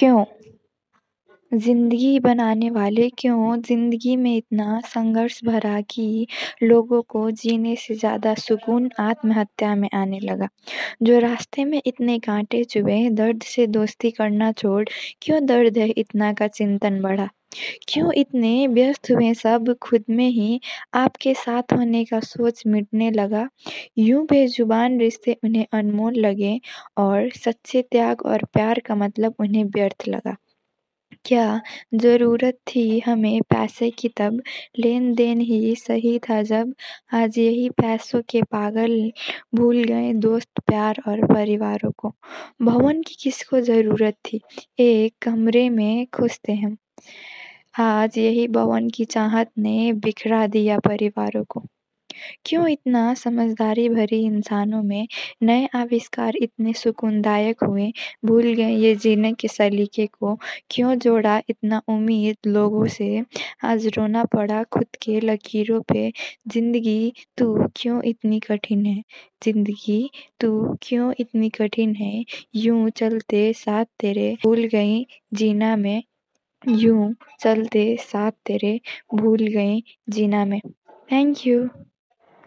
क्यों? ज़िंदगी बनाने वाले क्यों? ज़िंदगी में इतना संघर्ष भरा कि लोगों को जीने से ज़्यादा सुकून आत्महत्या में आने लगा। जो रास्ते में इतने कांटे चुभे, दर्द से दोस्ती करना छोड़, क्यों दर्द है इतना का चिंतन बढ़ा? क्यों इतने व्यस्त हुए सब खुद में ही? आपके साथ होने का सोच मिटने लगा। यूँ बेजुबान रिश्ते उन्हें अनमोल लगे और सच्चे त्याग और प्यार का मतलब उन्हें व्यर्थ लगा। क्या ज़रूरत थी हमें पैसे की तब? लेन-देन ही सही था जब आज यही पैसों के पागल भूल गए दोस्त, प्यार और परिवारों को। भवन की किसको ज़रूरत थी? एक कमरे में खुश थे हम। आज यही भवन की चाहत ने बिखरा दिया परिवारों को। क्यों इतना समझदारी भरी इंसानों में नए आविष्कार इतने सुकूनदायक हुए? भूल गए ये जीने के सलीके को। क्यों जोड़ा इतना उम्मीद लोगों से? आज रोना पड़ा खुद के लकीरों पे। ज़िंदगी तू क्यों इतनी कठिन है? ज़िंदगी तू क्यों इतनी कठिन है? यूँ चलते साथ तेरे। भूल गई जीना मैं यूँ चलते साथ तेरे भूल गए जीना मैं। Thank you